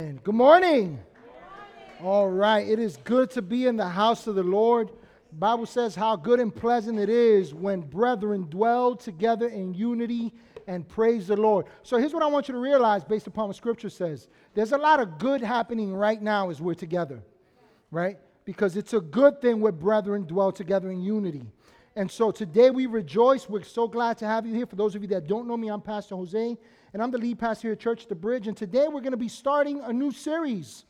And Good morning. All right, it is good to be in the house of the Lord. Bible says how good and pleasant it is when brethren dwell together in unity and praise the Lord. So here's what I want you to realize based upon what scripture says. There's a lot of good happening right now as we're together. Right? Because it's a good thing when brethren dwell together in unity. And so today we rejoice. We're so glad to have you here. For those of you that don't know me, I'm Pastor Jose, and I'm the lead pastor here at Church The Bridge. And today we're going to be starting a new series.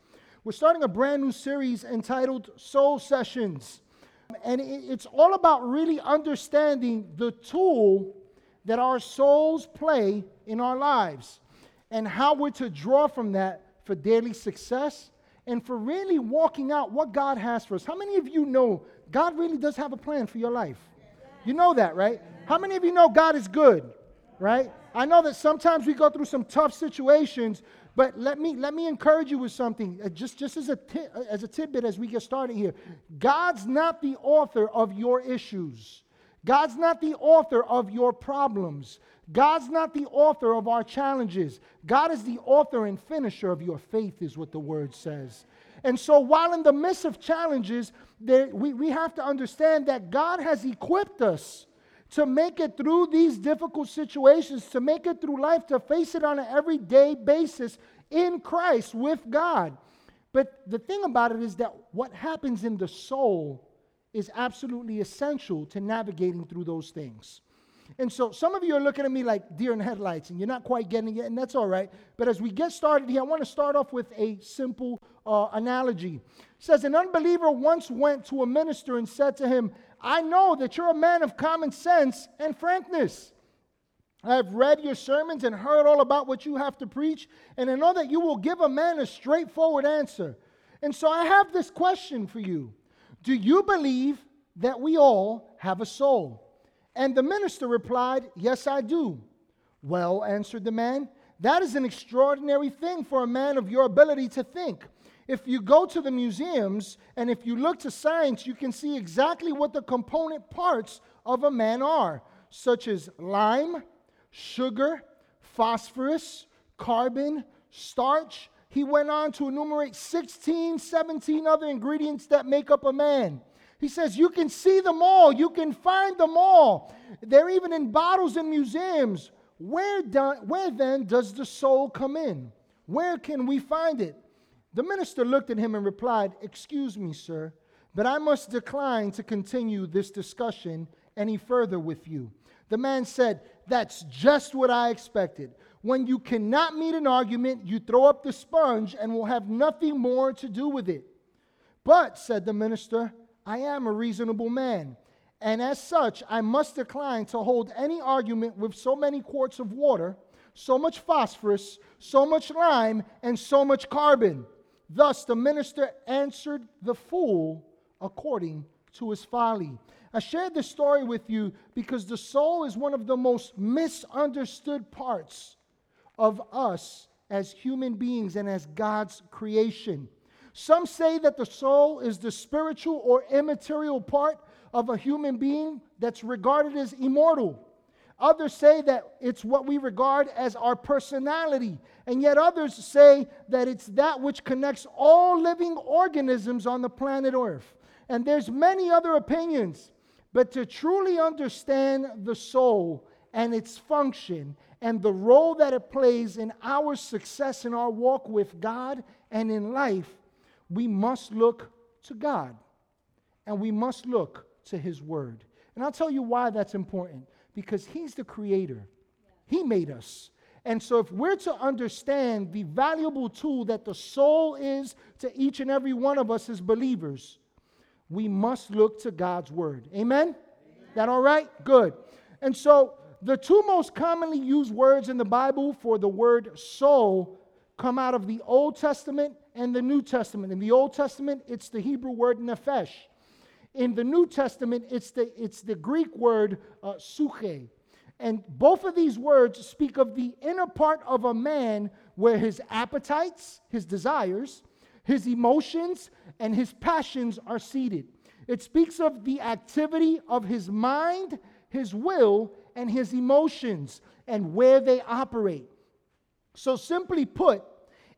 We're starting a brand new series entitled Soul Sessions. And it's all about really understanding the tool that our souls play in our lives and how we're to draw from that for daily success and for really walking out what God has for us. How many of you know God really does have a plan for your life? You know that, right? How many of you know God is good, right? I know that sometimes we go through some tough situations, but let me let me encourage you with something. Uh, just just as a t- uh, as a tidbit as we get started here. God's not the author of your issues. God's not the author of your problems. God's not the author of our challenges. God is the author and finisher of your faith, is what the word says. And so, while in the midst of challenges, there, we, we have to understand that God has equipped us to make it through these difficult situations, to make it through life, to face it on an everyday basis in Christ with God. But the thing about it is that what happens in the soul is absolutely essential to navigating through those things. And so some of you are looking at me like deer in headlights, and you're not quite getting it, and that's all right. But as we get started here, I want to start off with a simple uh, analogy. It says, An unbeliever once went to a minister and said to him, I know that you're a man of common sense and frankness. I have read your sermons and heard all about what you have to preach, and I know that you will give a man a straightforward answer. And so I have this question for you Do you believe that we all have a soul? And the minister replied, Yes, I do. Well, answered the man, that is an extraordinary thing for a man of your ability to think. If you go to the museums and if you look to science, you can see exactly what the component parts of a man are, such as lime, sugar, phosphorus, carbon, starch. He went on to enumerate 16, 17 other ingredients that make up a man. He says, You can see them all, you can find them all. They're even in bottles in museums. Where, do, where then does the soul come in? Where can we find it? The minister looked at him and replied, Excuse me, sir, but I must decline to continue this discussion any further with you. The man said, That's just what I expected. When you cannot meet an argument, you throw up the sponge and will have nothing more to do with it. But, said the minister, I am a reasonable man, and as such, I must decline to hold any argument with so many quarts of water, so much phosphorus, so much lime, and so much carbon. Thus, the minister answered the fool according to his folly. I shared this story with you because the soul is one of the most misunderstood parts of us as human beings and as God's creation. Some say that the soul is the spiritual or immaterial part of a human being that's regarded as immortal. Others say that it's what we regard as our personality. And yet others say that it's that which connects all living organisms on the planet Earth. And there's many other opinions. But to truly understand the soul and its function and the role that it plays in our success in our walk with God and in life, we must look to God and we must look to His Word. And I'll tell you why that's important because He's the Creator, He made us. And so, if we're to understand the valuable tool that the soul is to each and every one of us as believers, we must look to God's Word. Amen? Amen. That all right? Good. And so, the two most commonly used words in the Bible for the word soul come out of the Old Testament and the New Testament. In the Old Testament, it's the Hebrew word nephesh. In the New Testament, it's the, it's the Greek word uh, psuche. And both of these words speak of the inner part of a man where his appetites, his desires, his emotions, and his passions are seated. It speaks of the activity of his mind, his will, and his emotions and where they operate. So, simply put,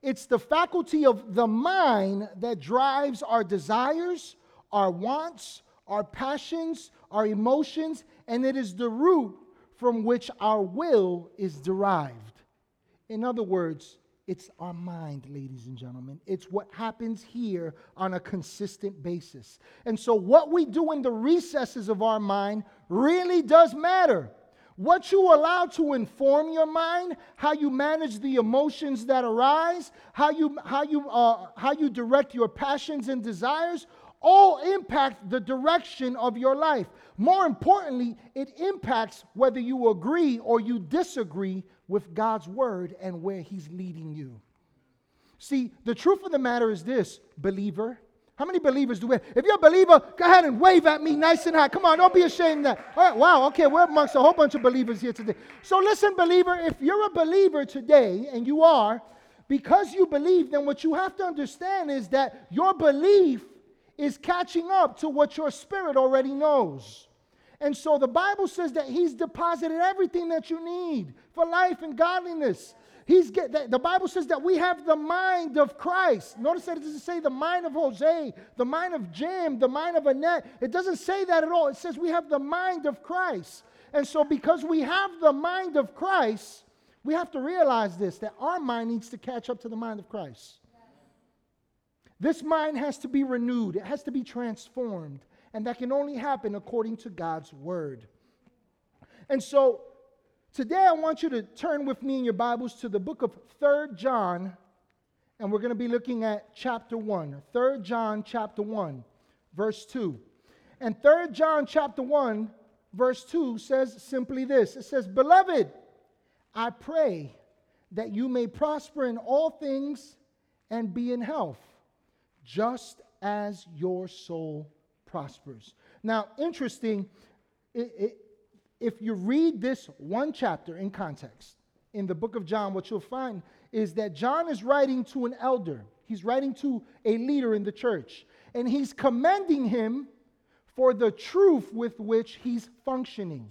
It's the faculty of the mind that drives our desires, our wants, our passions, our emotions, and it is the root from which our will is derived. In other words, it's our mind, ladies and gentlemen. It's what happens here on a consistent basis. And so, what we do in the recesses of our mind really does matter. What you allow to inform your mind, how you manage the emotions that arise, how you, how you, uh, how you direct your passions and desires, all impact the direction of your life. More importantly, it impacts whether you agree or you disagree with God's word and where He's leading you. See, the truth of the matter is this, believer. How many believers do we have? If you're a believer, go ahead and wave at me nice and high. Come on, don't be ashamed of that. All right, wow, okay, we're amongst a whole bunch of believers here today. So listen, believer, if you're a believer today, and you are, because you believe, then what you have to understand is that your belief is catching up to what your spirit already knows. And so the Bible says that He's deposited everything that you need for life and godliness. He's get, the Bible says that we have the mind of Christ. Notice that it doesn't say the mind of Jose, the mind of Jim, the mind of Annette. It doesn't say that at all. It says we have the mind of Christ. And so, because we have the mind of Christ, we have to realize this that our mind needs to catch up to the mind of Christ. This mind has to be renewed, it has to be transformed, and that can only happen according to God's word. And so today I want you to turn with me in your Bibles to the book of Third John, and we're going to be looking at chapter 1. 3 John chapter 1, verse 2. And Third John chapter 1, verse 2 says simply this It says, Beloved, I pray that you may prosper in all things and be in health just as your soul prospers. Now, interesting, it, it, if you read this one chapter in context in the book of John, what you'll find is that John is writing to an elder, he's writing to a leader in the church, and he's commending him for the truth with which he's functioning.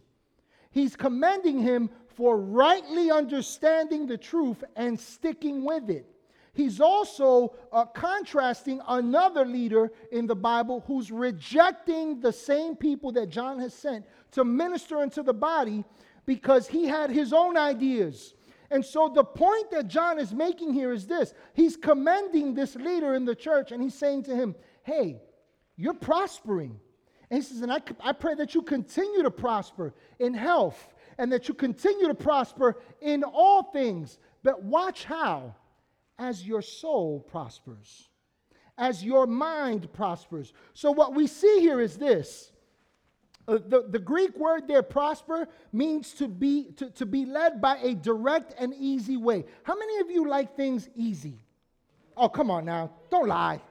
He's commending him for rightly understanding the truth and sticking with it. He's also uh, contrasting another leader in the Bible who's rejecting the same people that John has sent to minister into the body because he had his own ideas. And so the point that John is making here is this he's commending this leader in the church and he's saying to him, Hey, you're prospering. And he says, And I, I pray that you continue to prosper in health and that you continue to prosper in all things. But watch how as your soul prospers, as your mind prospers. So, what we see here is this. Uh, the, the Greek word there, prosper, means to be, to, to be led by a direct and easy way. How many of you like things easy? Oh, come on now. Don't lie.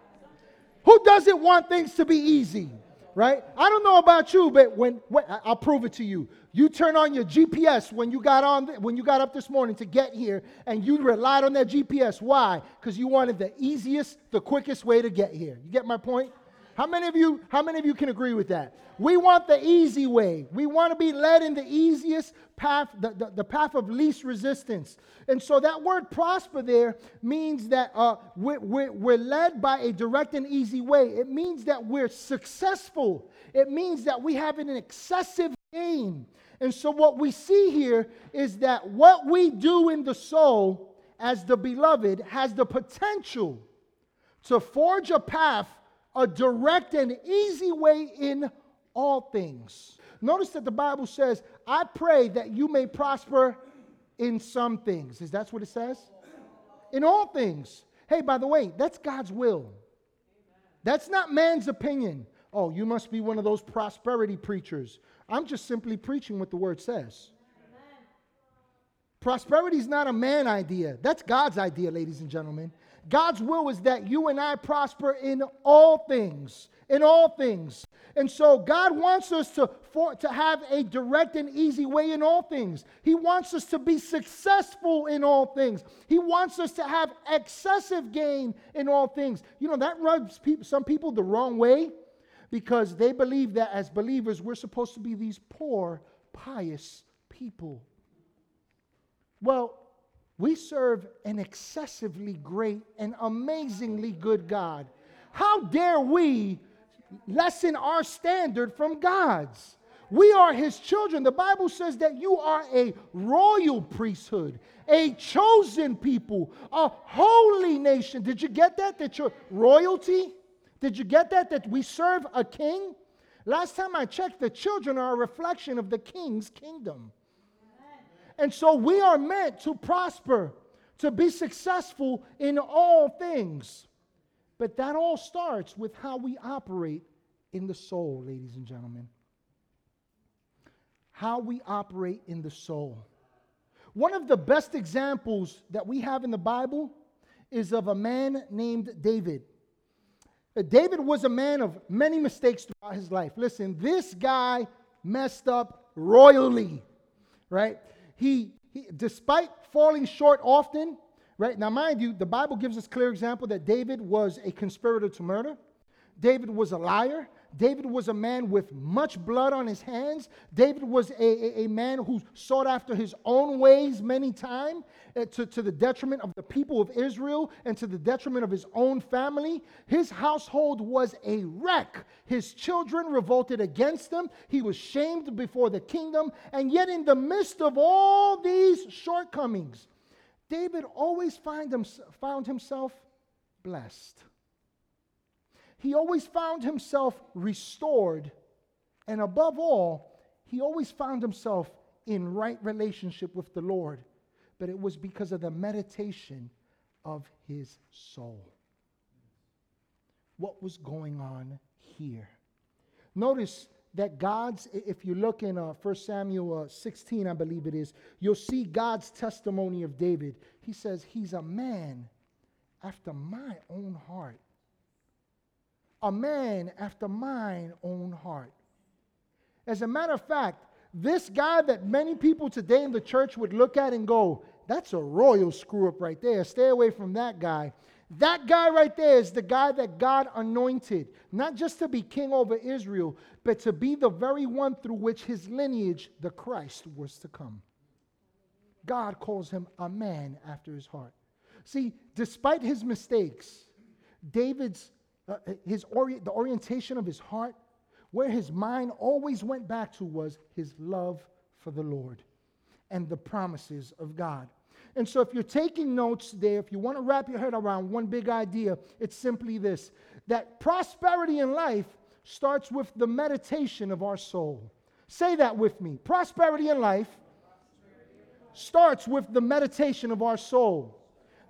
Who doesn't want things to be easy? right? I don't know about you, but when, when, I'll prove it to you. You turn on your GPS when you got on when you got up this morning to get here, and you relied on that GPS. Why? Because you wanted the easiest, the quickest way to get here. You get my point? How many of you, how many of you can agree with that? We want the easy way. We want to be led in the easiest path, the, the, the path of least resistance. And so that word prosper there means that uh, we're, we're, we're led by a direct and easy way. It means that we're successful. It means that we have an excessive gain. And so what we see here is that what we do in the soul as the beloved has the potential to forge a path a direct and easy way in all things. Notice that the Bible says, I pray that you may prosper in some things. Is that what it says? In all things. Hey, by the way, that's God's will. That's not man's opinion. Oh, you must be one of those prosperity preachers. I'm just simply preaching what the word says. Prosperity is not a man idea. That's God's idea, ladies and gentlemen. God's will is that you and I prosper in all things. In all things. And so God wants us to, for, to have a direct and easy way in all things. He wants us to be successful in all things. He wants us to have excessive gain in all things. You know, that rubs some people the wrong way because they believe that as believers, we're supposed to be these poor, pious people. Well, We serve an excessively great and amazingly good God. How dare we lessen our standard from God's? We are his children. The Bible says that you are a royal priesthood, a chosen people, a holy nation. Did you get that? That you're royalty? Did you get that? That we serve a king? Last time I checked, the children are a reflection of the king's kingdom. And so we are meant to prosper, to be successful in all things. But that all starts with how we operate in the soul, ladies and gentlemen. How we operate in the soul. One of the best examples that we have in the Bible is of a man named David. David was a man of many mistakes throughout his life. Listen, this guy messed up royally, right? he, he despite falling short often, right? Now, mind you, the Bible gives us clear example that David was a conspirator to murder. David was a liar. David was a man with much blood on his hands. David was a, a, a man who sought after his own ways many times uh, to, to the detriment of the people of Israel and to the detriment of his own family. His household was a wreck. His children revolted against him. He was shamed before the kingdom. And yet, in the midst of all these shortcomings, David always find him, found himself blessed he always found himself restored. And above all, he always found himself in right relationship with the Lord. But it was because of the meditation of his soul. What was going on here? Notice that God's, if you look in uh, 1 Samuel uh, 16, I believe it is, you'll see God's testimony of David. He says, He's a man after my own heart a man after mine own heart. As a matter of fact, this guy that many people today in the church would look at and go, that's a royal screw up right there. Stay away from that guy. That guy right there is the guy that God anointed, not just to be king over Israel, but to be the very one through which his lineage, the Christ, was to come. God calls him a man after his heart. See, despite his mistakes, David's uh, his ori- the orientation of his heart, where his mind always went back to was his love for the Lord and the promises of God. And so, if you're taking notes there, if you want to wrap your head around one big idea, it's simply this that prosperity in life starts with the meditation of our soul. Say that with me. Prosperity in life starts with the meditation of our soul.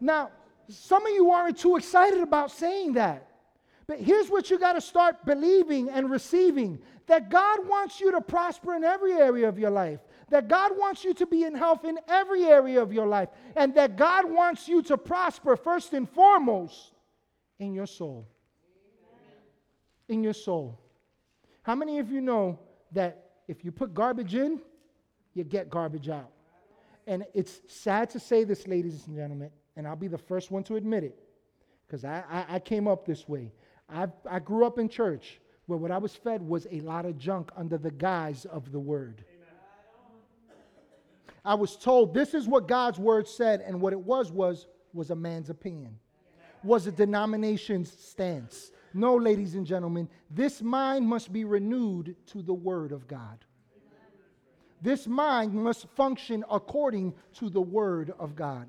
Now, some of you aren't too excited about saying that. But here's what you got to start believing and receiving that God wants you to prosper in every area of your life, that God wants you to be in health in every area of your life, and that God wants you to prosper first and foremost in your soul. In your soul. How many of you know that if you put garbage in, you get garbage out? And it's sad to say this, ladies and gentlemen, and I'll be the first one to admit it, because I, I, I came up this way. I, I grew up in church where what I was fed was a lot of junk under the guise of the word. I was told this is what God's word said, and what it was was was a man's opinion, was a denomination's stance. No, ladies and gentlemen, this mind must be renewed to the word of God. This mind must function according to the word of God.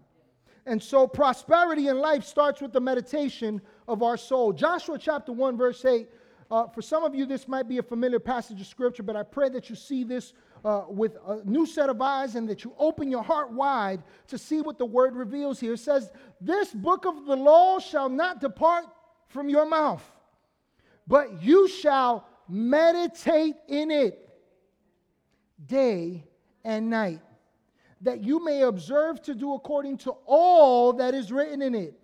And so prosperity in life starts with the meditation of our soul. Joshua chapter 1, verse 8. Uh, for some of you, this might be a familiar passage of scripture, but I pray that you see this uh, with a new set of eyes and that you open your heart wide to see what the word reveals here. It says, This book of the law shall not depart from your mouth, but you shall meditate in it day and night that you may observe to do according to all that is written in it.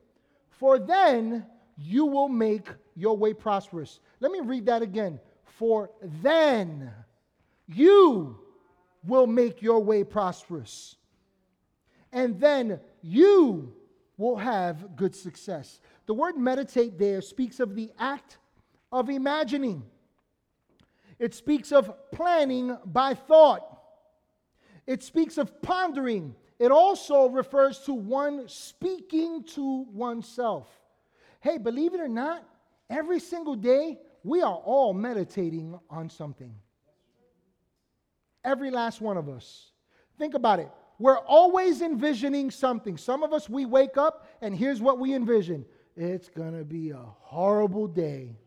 For then you will make your way prosperous. Let me read that again. For then you will make your way prosperous. And then you will have good success. The word meditate there speaks of the act of imagining, it speaks of planning by thought. It speaks of pondering. it also refers to one speaking to oneself. Hey, believe it or not, every single day we are all meditating on something. Every last one of us. Think about it. We're always envisioning something. Some of us, we wake up and here's what we envision it's going to be a horrible day.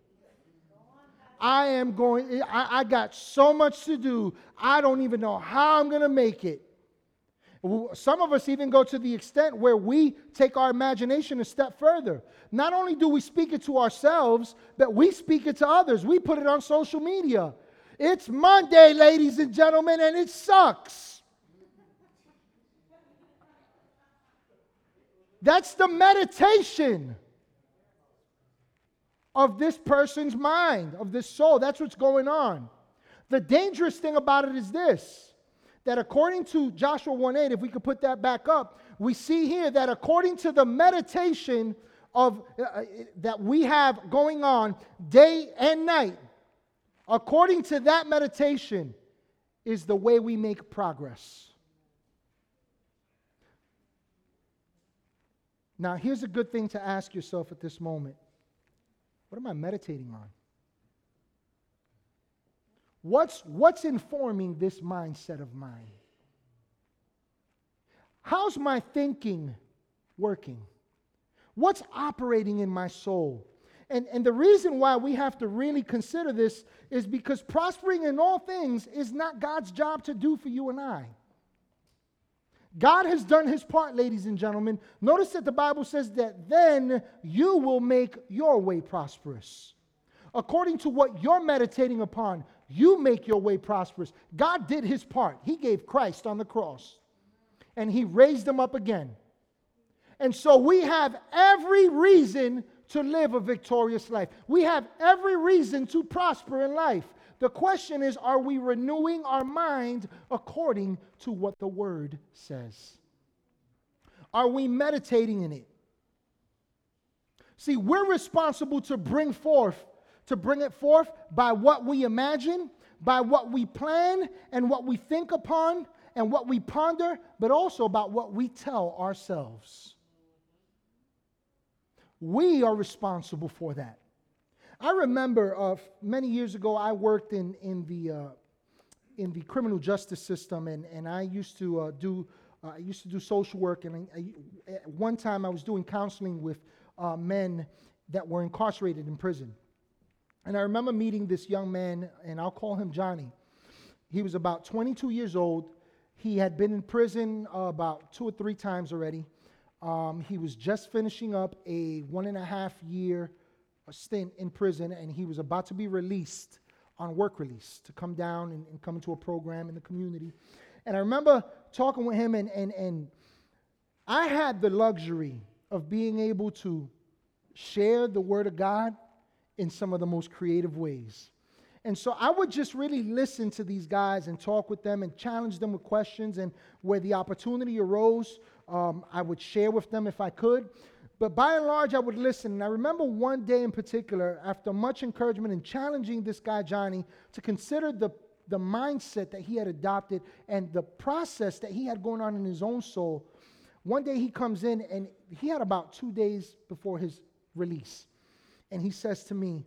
I am going, I, I, got so much to do. I don't even know how I'm going to make it. Some of us even go to the extent where we take our imagination a step further. Not only do we speak it to ourselves, but we speak it to others. We put it on social media. It's Monday, ladies and gentlemen, and it sucks. That's the meditation of this person's mind, of this soul. That's what's going on. The dangerous thing about it is this that according to Joshua 1 8, if we could put that back up, we see here that according to the meditation of uh, uh that we have going on day and night, according to that meditation, is the way we make progress. Now, here's a good thing to ask yourself at this moment What am I meditating on? What's, what's informing this mindset of mine? How's my thinking working? What's operating in my soul? And, and the reason why we have to really consider this is because prospering in all things is not God's job to do for you and I. God has done his part, ladies and gentlemen. Notice that the Bible says that then you will make your way prosperous. According to what you're meditating upon, you make your way prosperous. God did his part. He gave Christ on the cross and he raised him up again. And so we have every reason to live a victorious life. We have every reason to prosper in life. The question is are we renewing our mind according to what the Word says? Are we meditating in it? See, we're responsible to bring forth, to bring it forth by what we imagine, by what we plan, and what we think upon, and what we ponder, but also about what we tell ourselves. We are responsible for that. I remember uh, many years ago, I worked in, in, the, uh, in the criminal justice system, and, and I used to uh, do uh, I used to do social work, and I, I, at one time I was doing counseling with uh, men that were incarcerated in prison. And I remember meeting this young man, and I'll call him Johnny. He was about 22 years old. He had been in prison uh, about two or three times already. Um, he was just finishing up a one and a half year stint in prison, and he was about to be released on work release to come down and, and come into a program in the community. And I remember talking with him, and, and, and I had the luxury of being able to share the Word of God in some of the most creative ways. And so I would just really listen to these guys and talk with them and challenge them with questions. And where the opportunity arose, um, I would share with them if I could. But by and large, I would listen. And I remember one day in particular, after much encouragement and challenging this guy, Johnny, to consider the, the mindset that he had adopted and the process that he had going on in his own soul. One day he comes in, and he had about two days before his release. And he says to me,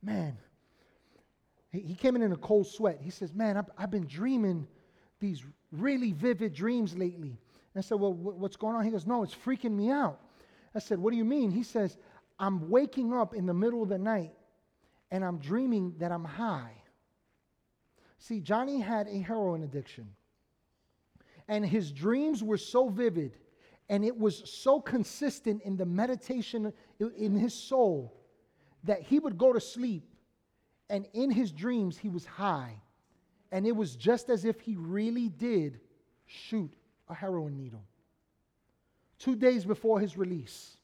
Man, he came in in a cold sweat. He says, Man, I've, I've been dreaming these really vivid dreams lately. And I said, Well, what's going on? He goes, No, it's freaking me out. I said, What do you mean? He says, I'm waking up in the middle of the night and I'm dreaming that I'm high. See, Johnny had a heroin addiction. And his dreams were so vivid and it was so consistent in the meditation in his soul that he would go to sleep and in his dreams he was high. And it was just as if he really did shoot a heroin needle two days before his release,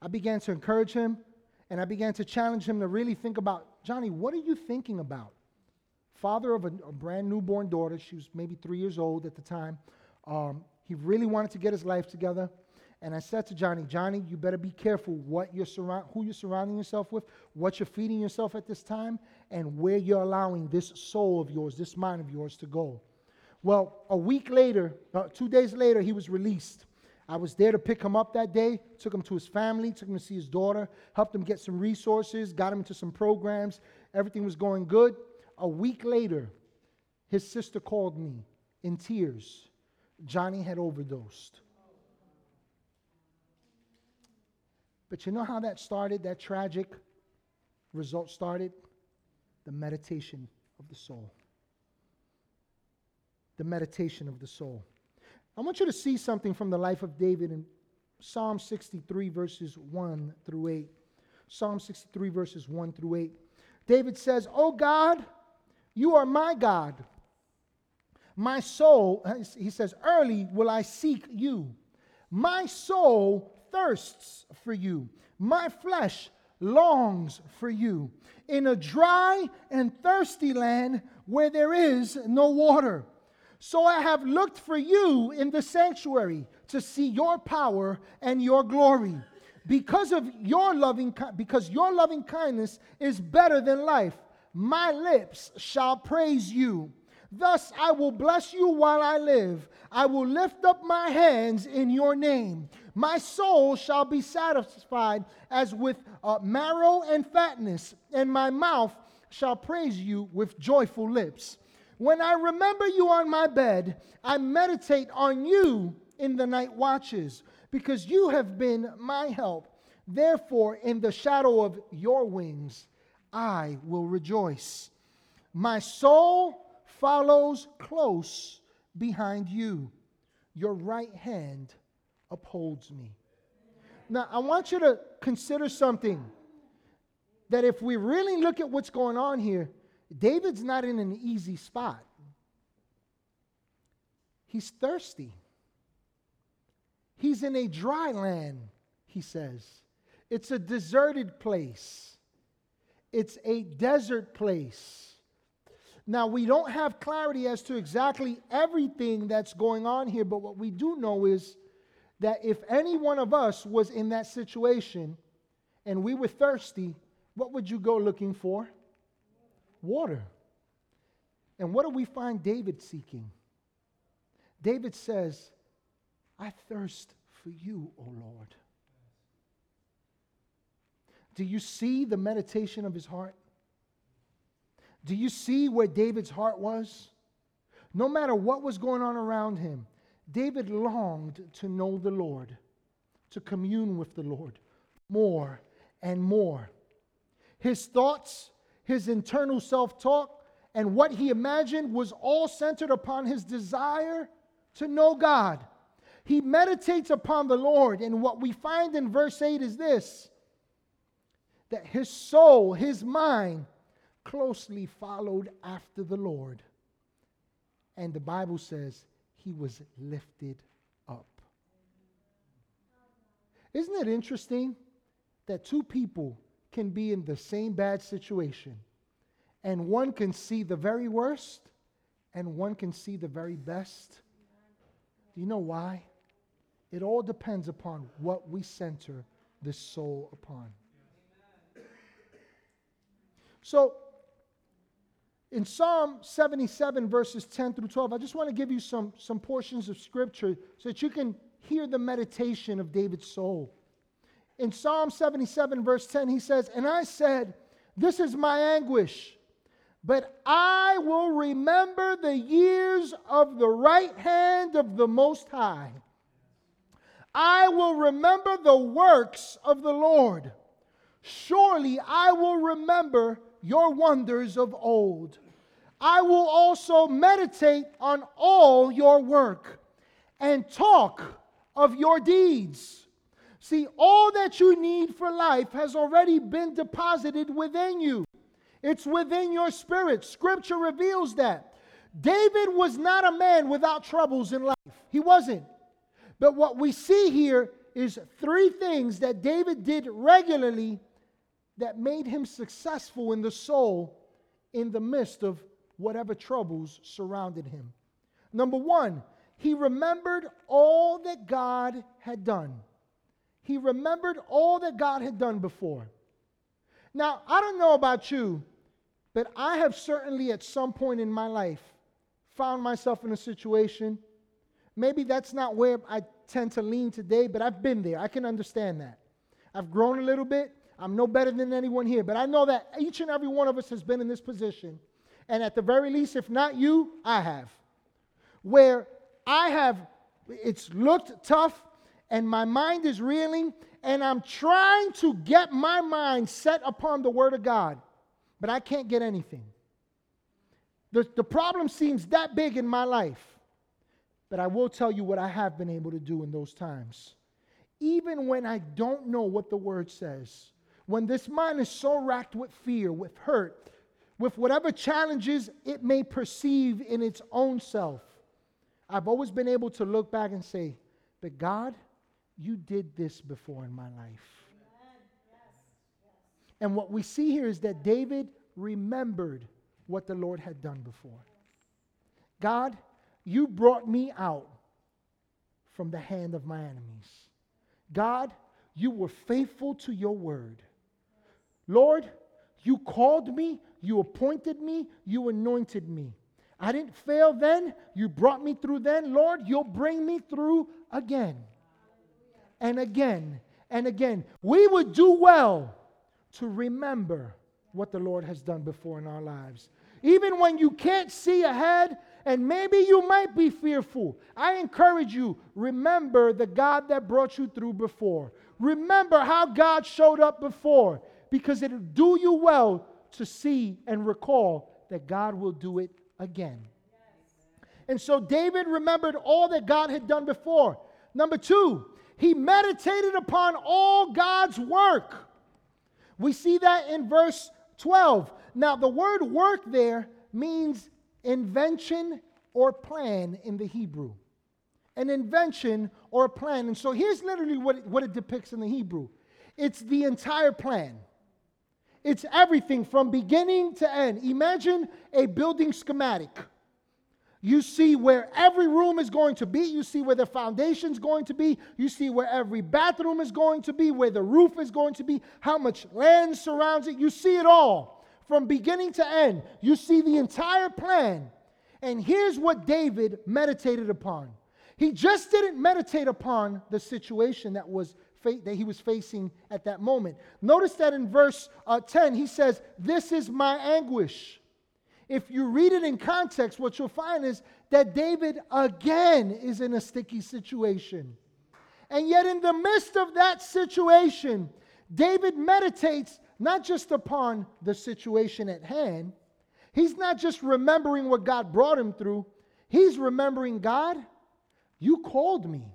I began to encourage him and I began to challenge him to really think about Johnny, what are you thinking about? Father of a, a brand newborn daughter, she was maybe three years old at the time. Um, he really wanted to get his life together. And I said to Johnny, Johnny, you better be careful what you're surround, who you're surrounding yourself with, what you're feeding yourself at this time, and where you're allowing this soul of yours, this mind of yours to go. Well, a week later, uh, two days later, he was released. I was there to pick him up that day, took him to his family, took him to see his daughter, helped him get some resources, got him into some programs. Everything was going good. A week later, his sister called me in tears. Johnny had overdosed. But you know how that started, that tragic result started? The meditation of the soul. The meditation of the soul. I want you to see something from the life of David in Psalm 63, verses 1 through 8. Psalm 63, verses 1 through 8. David says, Oh God, you are my God. My soul, he says, early will I seek you. My soul thirsts for you. My flesh longs for you in a dry and thirsty land where there is no water. So I have looked for you in the sanctuary to see your power and your glory. Because of your loving because your loving kindness is better than life, my lips shall praise you. Thus I will bless you while I live. I will lift up my hands in your name. My soul shall be satisfied as with uh, marrow and fatness, and my mouth shall praise you with joyful lips. When I remember you on my bed, I meditate on you in the night watches, because you have been my help. Therefore, in the shadow of your wings, I will rejoice. My soul follows close behind you. Your right hand upholds me. Now, I want you to consider something that if we really look at what's going on here, David's not in an easy spot. He's thirsty. He's in a dry land, he says. It's a deserted place, it's a desert place. Now, we don't have clarity as to exactly everything that's going on here, but what we do know is that if any one of us was in that situation and we were thirsty, what would you go looking for? Water. And what do we find David seeking? David says, I thirst for you, O Lord. Do you see the meditation of his heart? Do you see where David's heart was? No matter what was going on around him, David longed to know the Lord, to commune with the Lord more and more. His thoughts, his internal self talk, and what he imagined was all centered upon his desire to know God. He meditates upon the Lord, and what we find in verse 8 is this that his soul, his mind, closely followed after the Lord. And the Bible says he was lifted up. Isn't it interesting that two people can be in the same bad situation and one can see the very worst and one can see the very best? Do you know why? It all depends upon what we center this soul upon. So, in Psalm 77, verses 10 through 12, I just want to give you some, some portions of scripture so that you can hear the meditation of David's soul. In Psalm 77, verse 10, he says, And I said, This is my anguish, but I will remember the years of the right hand of the Most High. I will remember the works of the Lord. Surely I will remember your wonders of old. I will also meditate on all your work and talk of your deeds. See, all that you need for life has already been deposited within you. It's within your spirit. Scripture reveals that. David was not a man without troubles in life. He wasn't. But what we see here is three things that David did regularly that made him successful in the soul in the midst of whatever troubles surrounded him. Number one, he remembered all that God had done. He remembered all that God had done before. Now, I don't know about you, but I have certainly at some point in my life found myself in a situation. Maybe that's not where I tend to lean today, but I've been there. I can understand that. I've grown a little bit. I'm no better than anyone here, but I know that each and every one of us has been in this position. And at the very least, if not you, I have. Where I have, it's looked tough, and my mind is reeling, and I'm trying to get my mind set upon the Word of God, but I can't get anything. The, the problem seems that big in my life, but I will tell you what I have been able to do in those times. Even when I don't know what the Word says, when this mind is so racked with fear, with hurt, with whatever challenges it may perceive in its own self, I've always been able to look back and say, But God, you did this before in my life. And what we see here is that David remembered what the Lord had done before. God, you brought me out from the hand of my enemies. God, you were faithful to your word. Lord, you called me, you appointed me, you anointed me. I didn't fail then. You brought me through then. Lord, you'll bring me through again and again and again. We would do well to remember what the Lord has done before in our lives. Even when you can't see ahead and maybe you might be fearful, I encourage you remember the God that brought you through before. Remember how God showed up before because it'll do you well to see and recall that God will do it again. And so David remembered all that God had done before. Number two, he meditated upon all God's work. We see that in verse 12. Now, the word work there means invention or plan in the Hebrew. An invention or a plan. And so here's literally what it, what it depicts in the Hebrew it's the entire plan. It's everything from beginning to end. Imagine a building schematic. You see where every room is going to be. You see where the foundation is going to be. You see where every bathroom is going to be, where the roof is going to be, how much land surrounds it. You see it all from beginning to end. You see the entire plan. And here's what David meditated upon. He just didn't meditate upon the situation that was that he was facing at that moment. Notice that in verse uh, 10, he says, This is my anguish. If you read it in context, what you'll find is that David again is in a sticky situation. And yet, in the midst of that situation, David meditates not just upon the situation at hand, he's not just remembering what God brought him through, he's remembering God, you called me.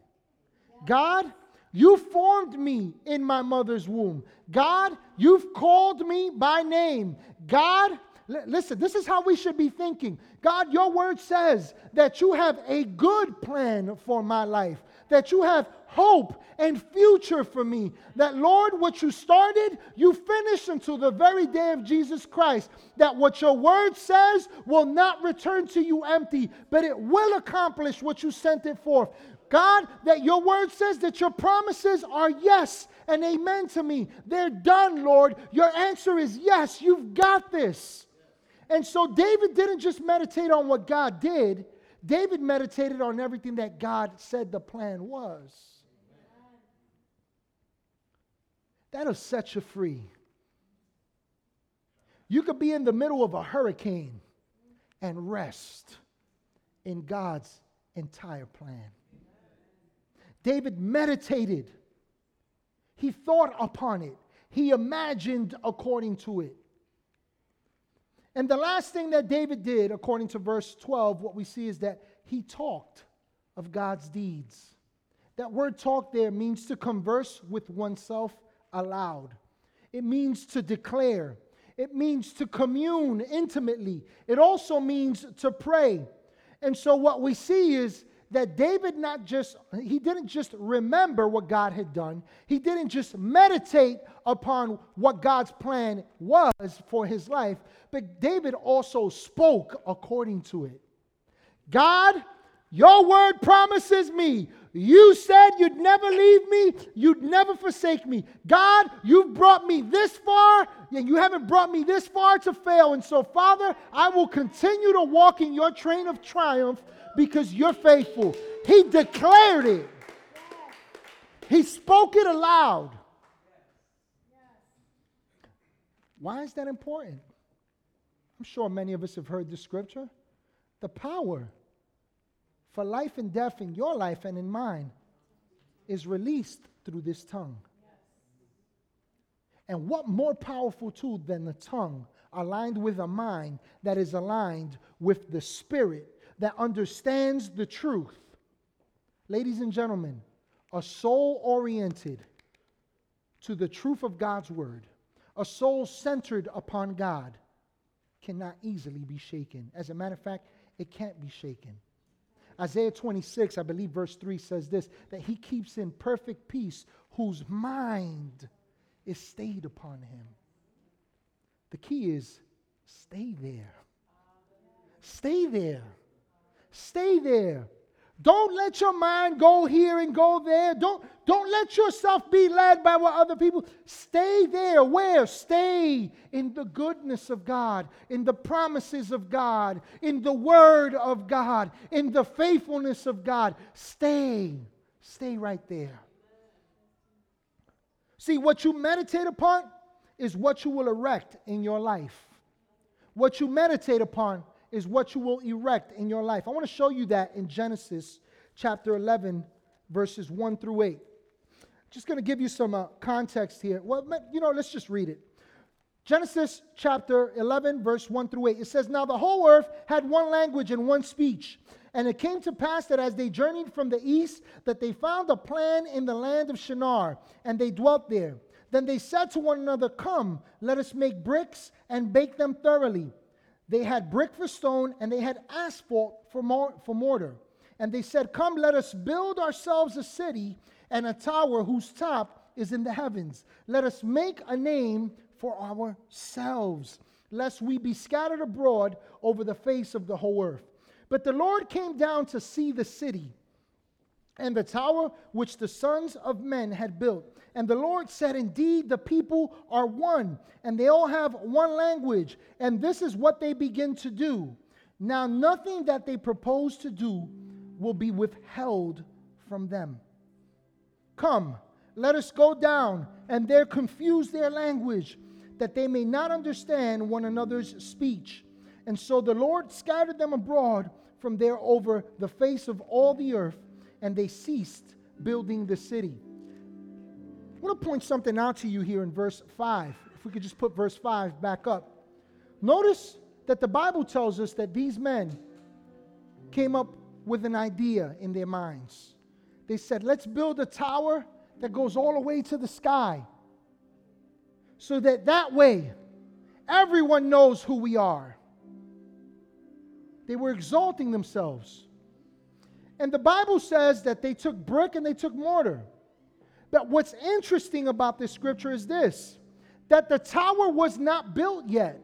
God, you formed me in my mother's womb. God, you've called me by name. God, l- listen, this is how we should be thinking. God, your word says that you have a good plan for my life, that you have hope and future for me. That, Lord, what you started, you finish until the very day of Jesus Christ. That what your word says will not return to you empty, but it will accomplish what you sent it forth. God, that your word says that your promises are yes and amen to me. They're done, Lord. Your answer is yes, you've got this. And so David didn't just meditate on what God did, David meditated on everything that God said the plan was. That'll set you free. You could be in the middle of a hurricane and rest in God's entire plan. David meditated, he thought upon it, he imagined according to it. And the last thing that David did, according to verse 12, what we see is that he talked of God's deeds. That word talk there means to converse with oneself aloud, it means to declare, it means to commune intimately, it also means to pray. And so, what we see is that David not just, he didn't just remember what God had done, he didn't just meditate upon what God's plan was for his life, but David also spoke according to it. God, Your word promises me. You said you'd never leave me, you'd never forsake me. God, you've brought me this far, and you haven't brought me this far to fail. And so, Father, I will continue to walk in your train of triumph because you're faithful. He declared it, He spoke it aloud. Why is that important? I'm sure many of us have heard this scripture. The power for life and death in your life and in mine is released through this tongue. And what more powerful tool than the tongue aligned with a mind that is aligned with the spirit that understands the truth? Ladies and gentlemen, a soul oriented to the truth of God's word, a soul centered upon God, cannot easily be shaken. As a matter of fact, it can't be shaken. Isaiah 26, I believe verse 3 says this that he keeps in perfect peace whose mind is stayed upon him. The key is stay there. Stay there. Stay there. Don't let your mind go here and go there. Don't, don't let yourself be led by what other people. Stay there. Where? Stay in the goodness of God, in the promises of God, in the word of God, in the faithfulness of God. Stay. Stay right there. See, what you meditate upon is what you will erect in your life. What you meditate upon is what you will erect in your life. I want to show you that in Genesis chapter 11, verses 1 through 8. Just going to give you some uh, context here. Well, you know, let's just read it. Genesis chapter 11, verse 1 through 8. It says, Now the whole earth had one language and one speech. And it came to pass that as they journeyed from the east, that they found a plan in the land of Shinar, and they dwelt there. Then they said to one another, Come, let us make bricks and bake them thoroughly. They had brick for stone, and they had asphalt for, mor- for mortar. And they said, Come, let us build ourselves a city and a tower whose top is in the heavens. Let us make a name for ourselves, lest we be scattered abroad over the face of the whole earth. But the Lord came down to see the city and the tower which the sons of men had built. And the Lord said, Indeed, the people are one, and they all have one language, and this is what they begin to do. Now, nothing that they propose to do will be withheld from them. Come, let us go down and there confuse their language, that they may not understand one another's speech. And so the Lord scattered them abroad from there over the face of all the earth and they ceased building the city. I want to point something out to you here in verse 5. If we could just put verse 5 back up. Notice that the Bible tells us that these men came up with an idea in their minds. They said, let's build a tower that goes all the way to the sky so that that way everyone knows who we are. They were exalting themselves. And the Bible says that they took brick and they took mortar. But what's interesting about this scripture is this that the tower was not built yet.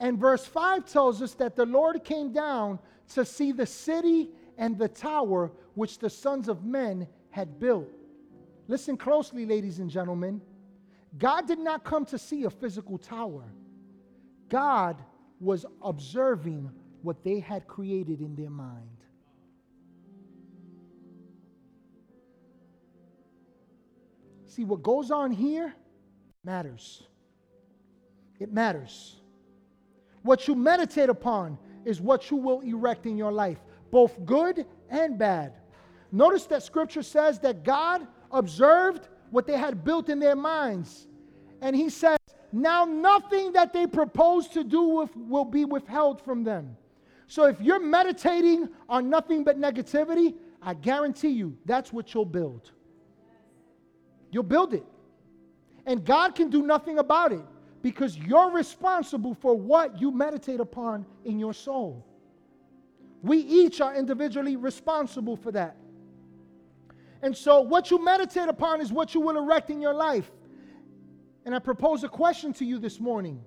And verse 5 tells us that the Lord came down to see the city and the tower which the sons of men had built. Listen closely, ladies and gentlemen. God did not come to see a physical tower, God was observing what they had created in their mind. See, what goes on here matters. It matters. What you meditate upon is what you will erect in your life, both good and bad. Notice that scripture says that God observed what they had built in their minds. And he says, now nothing that they propose to do with, will be withheld from them. So if you're meditating on nothing but negativity, I guarantee you that's what you'll build. You'll build it. And God can do nothing about it because you're responsible for what you meditate upon in your soul. We each are individually responsible for that. And so, what you meditate upon is what you will erect in your life. And I propose a question to you this morning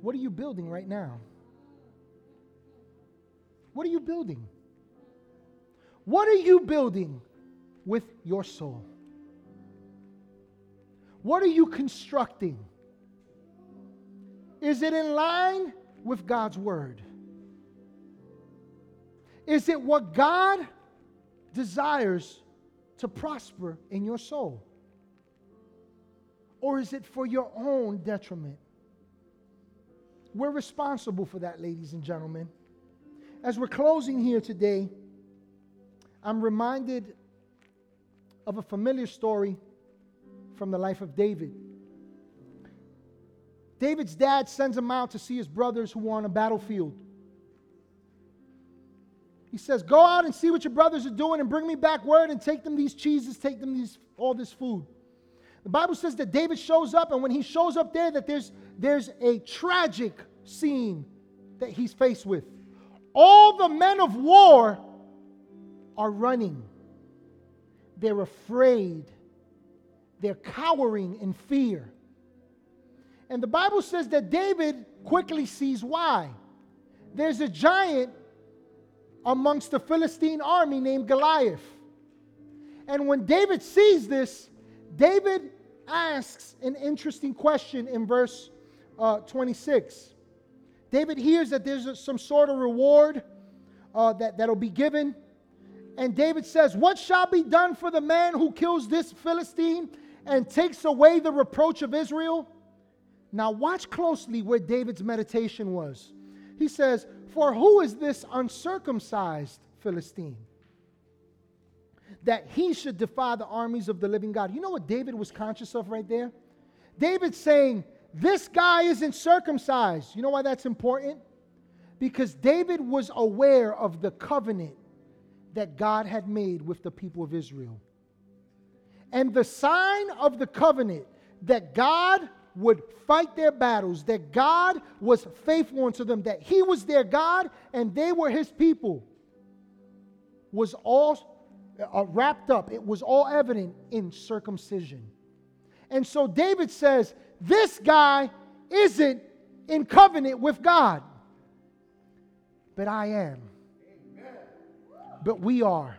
What are you building right now? What are you building? What are you building with your soul? What are you constructing? Is it in line with God's word? Is it what God desires to prosper in your soul? Or is it for your own detriment? We're responsible for that, ladies and gentlemen. As we're closing here today, I'm reminded of a familiar story from the life of David. David's dad sends him out to see his brothers who are on a battlefield. He says, Go out and see what your brothers are doing and bring me back word and take them these cheeses, take them these, all this food. The Bible says that David shows up, and when he shows up there, that there's, there's a tragic scene that he's faced with. All the men of war are running. They're afraid. They're cowering in fear. And the Bible says that David quickly sees why. There's a giant amongst the Philistine army named Goliath. And when David sees this, David asks an interesting question in verse uh, 26. David hears that there's some sort of reward uh, that, that'll be given. And David says, What shall be done for the man who kills this Philistine and takes away the reproach of Israel? Now, watch closely where David's meditation was. He says, For who is this uncircumcised Philistine? That he should defy the armies of the living God. You know what David was conscious of right there? David saying, This guy isn't circumcised. You know why that's important? Because David was aware of the covenant that God had made with the people of Israel. And the sign of the covenant that God would fight their battles, that God was faithful unto them, that He was their God and they were His people, was all uh, wrapped up. It was all evident in circumcision. And so David says, This guy isn't in covenant with God, but I am but we are.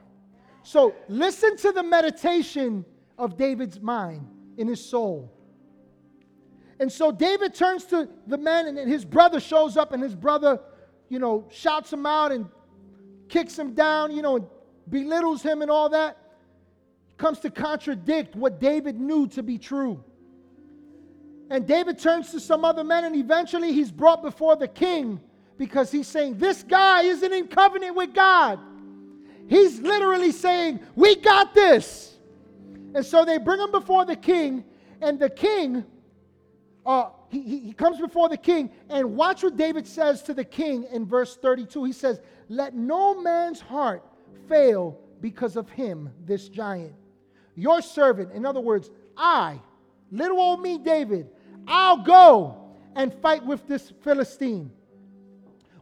So listen to the meditation of David's mind in his soul. And so David turns to the men, and his brother shows up, and his brother, you know, shouts him out and kicks him down, you know, and belittles him and all that. Comes to contradict what David knew to be true. And David turns to some other men, and eventually he's brought before the king because he's saying, This guy isn't in covenant with God. He's literally saying, We got this. And so they bring him before the king, and the king, uh, he, he, he comes before the king, and watch what David says to the king in verse 32. He says, Let no man's heart fail because of him, this giant. Your servant, in other words, I, little old me, David, I'll go and fight with this Philistine.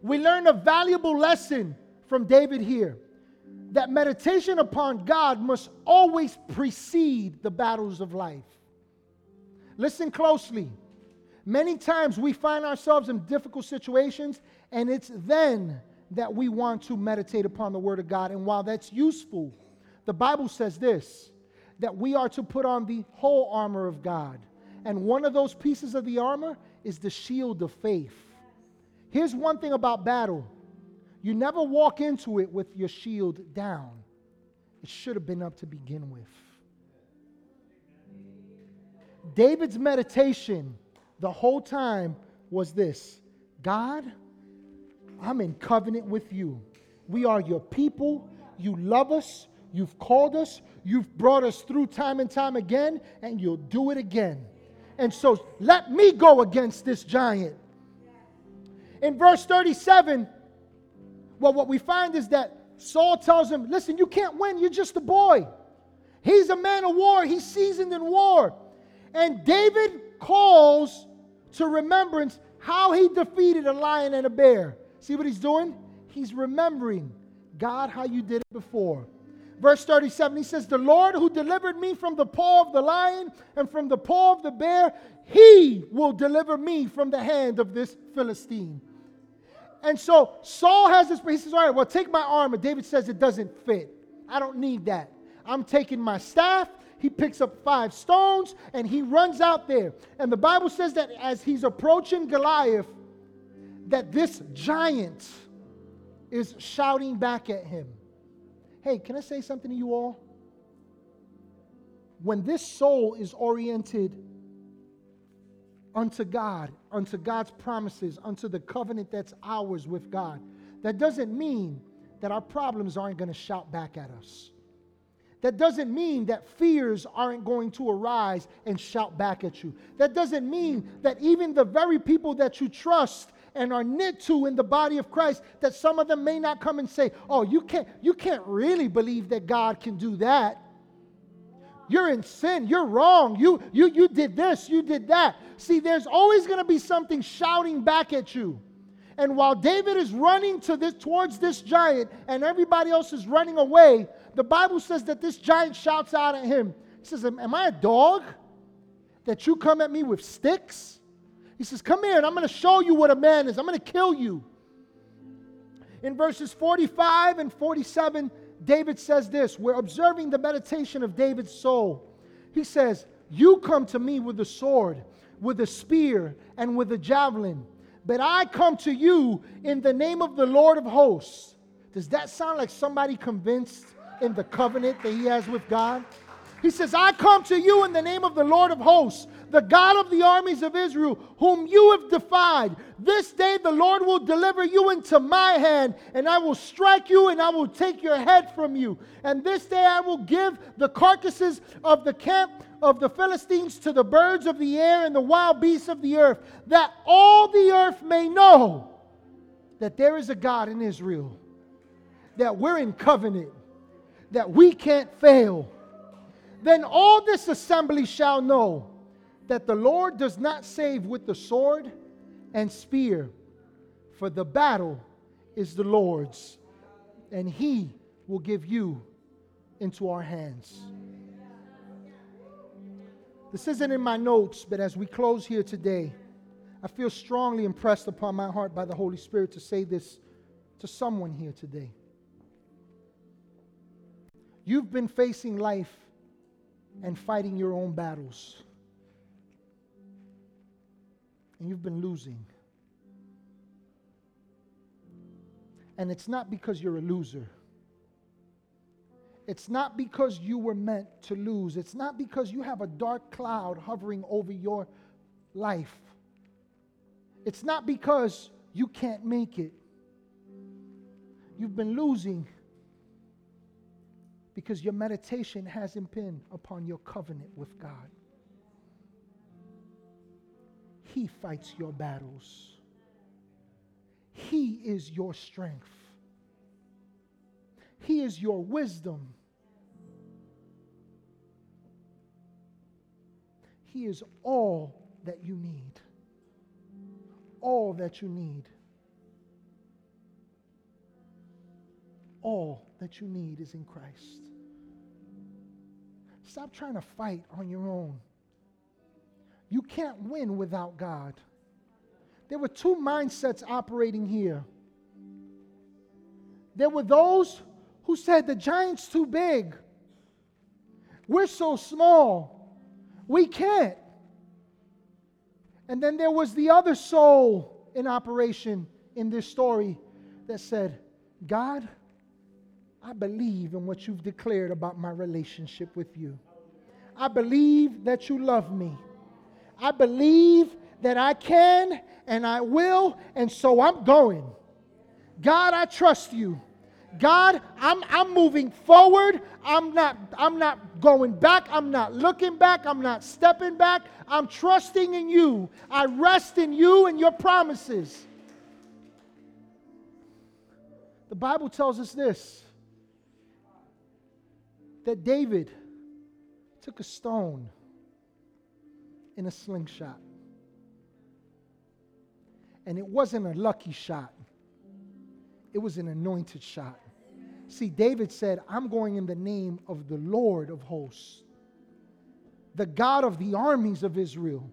We learn a valuable lesson from David here that meditation upon God must always precede the battles of life. Listen closely. Many times we find ourselves in difficult situations, and it's then that we want to meditate upon the Word of God. And while that's useful, the Bible says this that we are to put on the whole armor of God. And one of those pieces of the armor is the shield of faith. Here's one thing about battle you never walk into it with your shield down. It should have been up to begin with. David's meditation the whole time was this God, I'm in covenant with you. We are your people. You love us. You've called us. You've brought us through time and time again, and you'll do it again. And so let me go against this giant. In verse 37, well, what we find is that Saul tells him, Listen, you can't win. You're just a boy. He's a man of war, he's seasoned in war. And David calls to remembrance how he defeated a lion and a bear. See what he's doing? He's remembering, God, how you did it before. Verse 37, he says, The Lord who delivered me from the paw of the lion and from the paw of the bear, he will deliver me from the hand of this Philistine. And so Saul has this, he says, All right, well, take my armor. David says it doesn't fit. I don't need that. I'm taking my staff. He picks up five stones and he runs out there. And the Bible says that as he's approaching Goliath, that this giant is shouting back at him. Hey, can I say something to you all? When this soul is oriented unto God, unto God's promises, unto the covenant that's ours with God, that doesn't mean that our problems aren't going to shout back at us. That doesn't mean that fears aren't going to arise and shout back at you. That doesn't mean that even the very people that you trust and are knit to in the body of Christ, that some of them may not come and say, Oh, you can't, you can't really believe that God can do that. You're in sin. You're wrong. You, you, you did this. You did that. See, there's always going to be something shouting back at you. And while David is running to this, towards this giant and everybody else is running away, the Bible says that this giant shouts out at him. He says, Am I a dog that you come at me with sticks? He says, Come here and I'm going to show you what a man is. I'm going to kill you. In verses 45 and 47, David says this We're observing the meditation of David's soul. He says, You come to me with a sword, with a spear, and with a javelin, but I come to you in the name of the Lord of hosts. Does that sound like somebody convinced in the covenant that he has with God? He says, I come to you in the name of the Lord of hosts, the God of the armies of Israel, whom you have defied. This day the Lord will deliver you into my hand, and I will strike you, and I will take your head from you. And this day I will give the carcasses of the camp of the Philistines to the birds of the air and the wild beasts of the earth, that all the earth may know that there is a God in Israel, that we're in covenant, that we can't fail then all this assembly shall know that the Lord does not save with the sword and spear, for the battle is the Lord's, and he will give you into our hands. This isn't in my notes, but as we close here today, I feel strongly impressed upon my heart by the Holy Spirit to say this to someone here today. You've been facing life and fighting your own battles. And you've been losing. And it's not because you're a loser. It's not because you were meant to lose. It's not because you have a dark cloud hovering over your life. It's not because you can't make it. You've been losing because your meditation hasn't been upon your covenant with God. He fights your battles, He is your strength, He is your wisdom. He is all that you need. All that you need. All that you need is in Christ. Stop trying to fight on your own. You can't win without God. There were two mindsets operating here. There were those who said, The giant's too big. We're so small. We can't. And then there was the other soul in operation in this story that said, God, I believe in what you've declared about my relationship with you. I believe that you love me. I believe that I can and I will, and so I'm going. God, I trust you. God, I'm, I'm moving forward. I'm not, I'm not going back. I'm not looking back. I'm not stepping back. I'm trusting in you. I rest in you and your promises. The Bible tells us this that David took a stone in a slingshot. And it wasn't a lucky shot, it was an anointed shot. See, David said, I'm going in the name of the Lord of hosts, the God of the armies of Israel.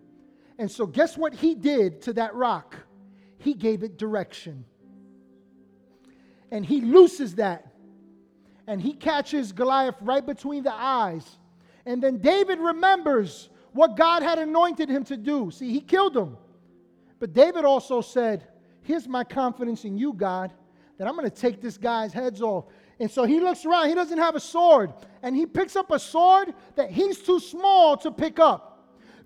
And so, guess what he did to that rock? He gave it direction. And he looses that and he catches Goliath right between the eyes. And then David remembers what God had anointed him to do. See, he killed him. But David also said, Here's my confidence in you, God, that I'm going to take this guy's heads off. And so he looks around, he doesn't have a sword, and he picks up a sword that he's too small to pick up.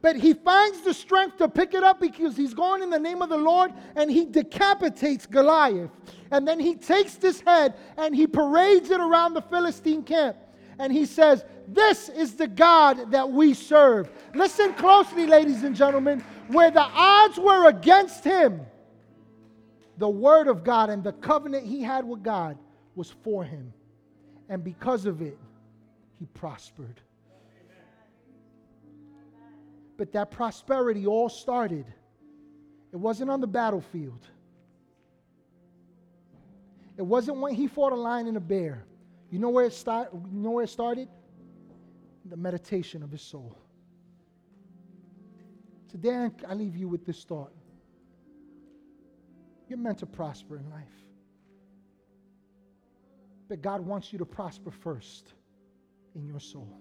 But he finds the strength to pick it up because he's going in the name of the Lord and he decapitates Goliath. And then he takes this head and he parades it around the Philistine camp. And he says, This is the God that we serve. Listen closely, ladies and gentlemen. Where the odds were against him, the word of God and the covenant he had with God was for him. And because of it, he prospered. But that prosperity all started, it wasn't on the battlefield. It wasn't when he fought a lion and a bear. You know where it, start, you know where it started? The meditation of his soul. Today, I leave you with this thought. You're meant to prosper in life. But God wants you to prosper first in your soul.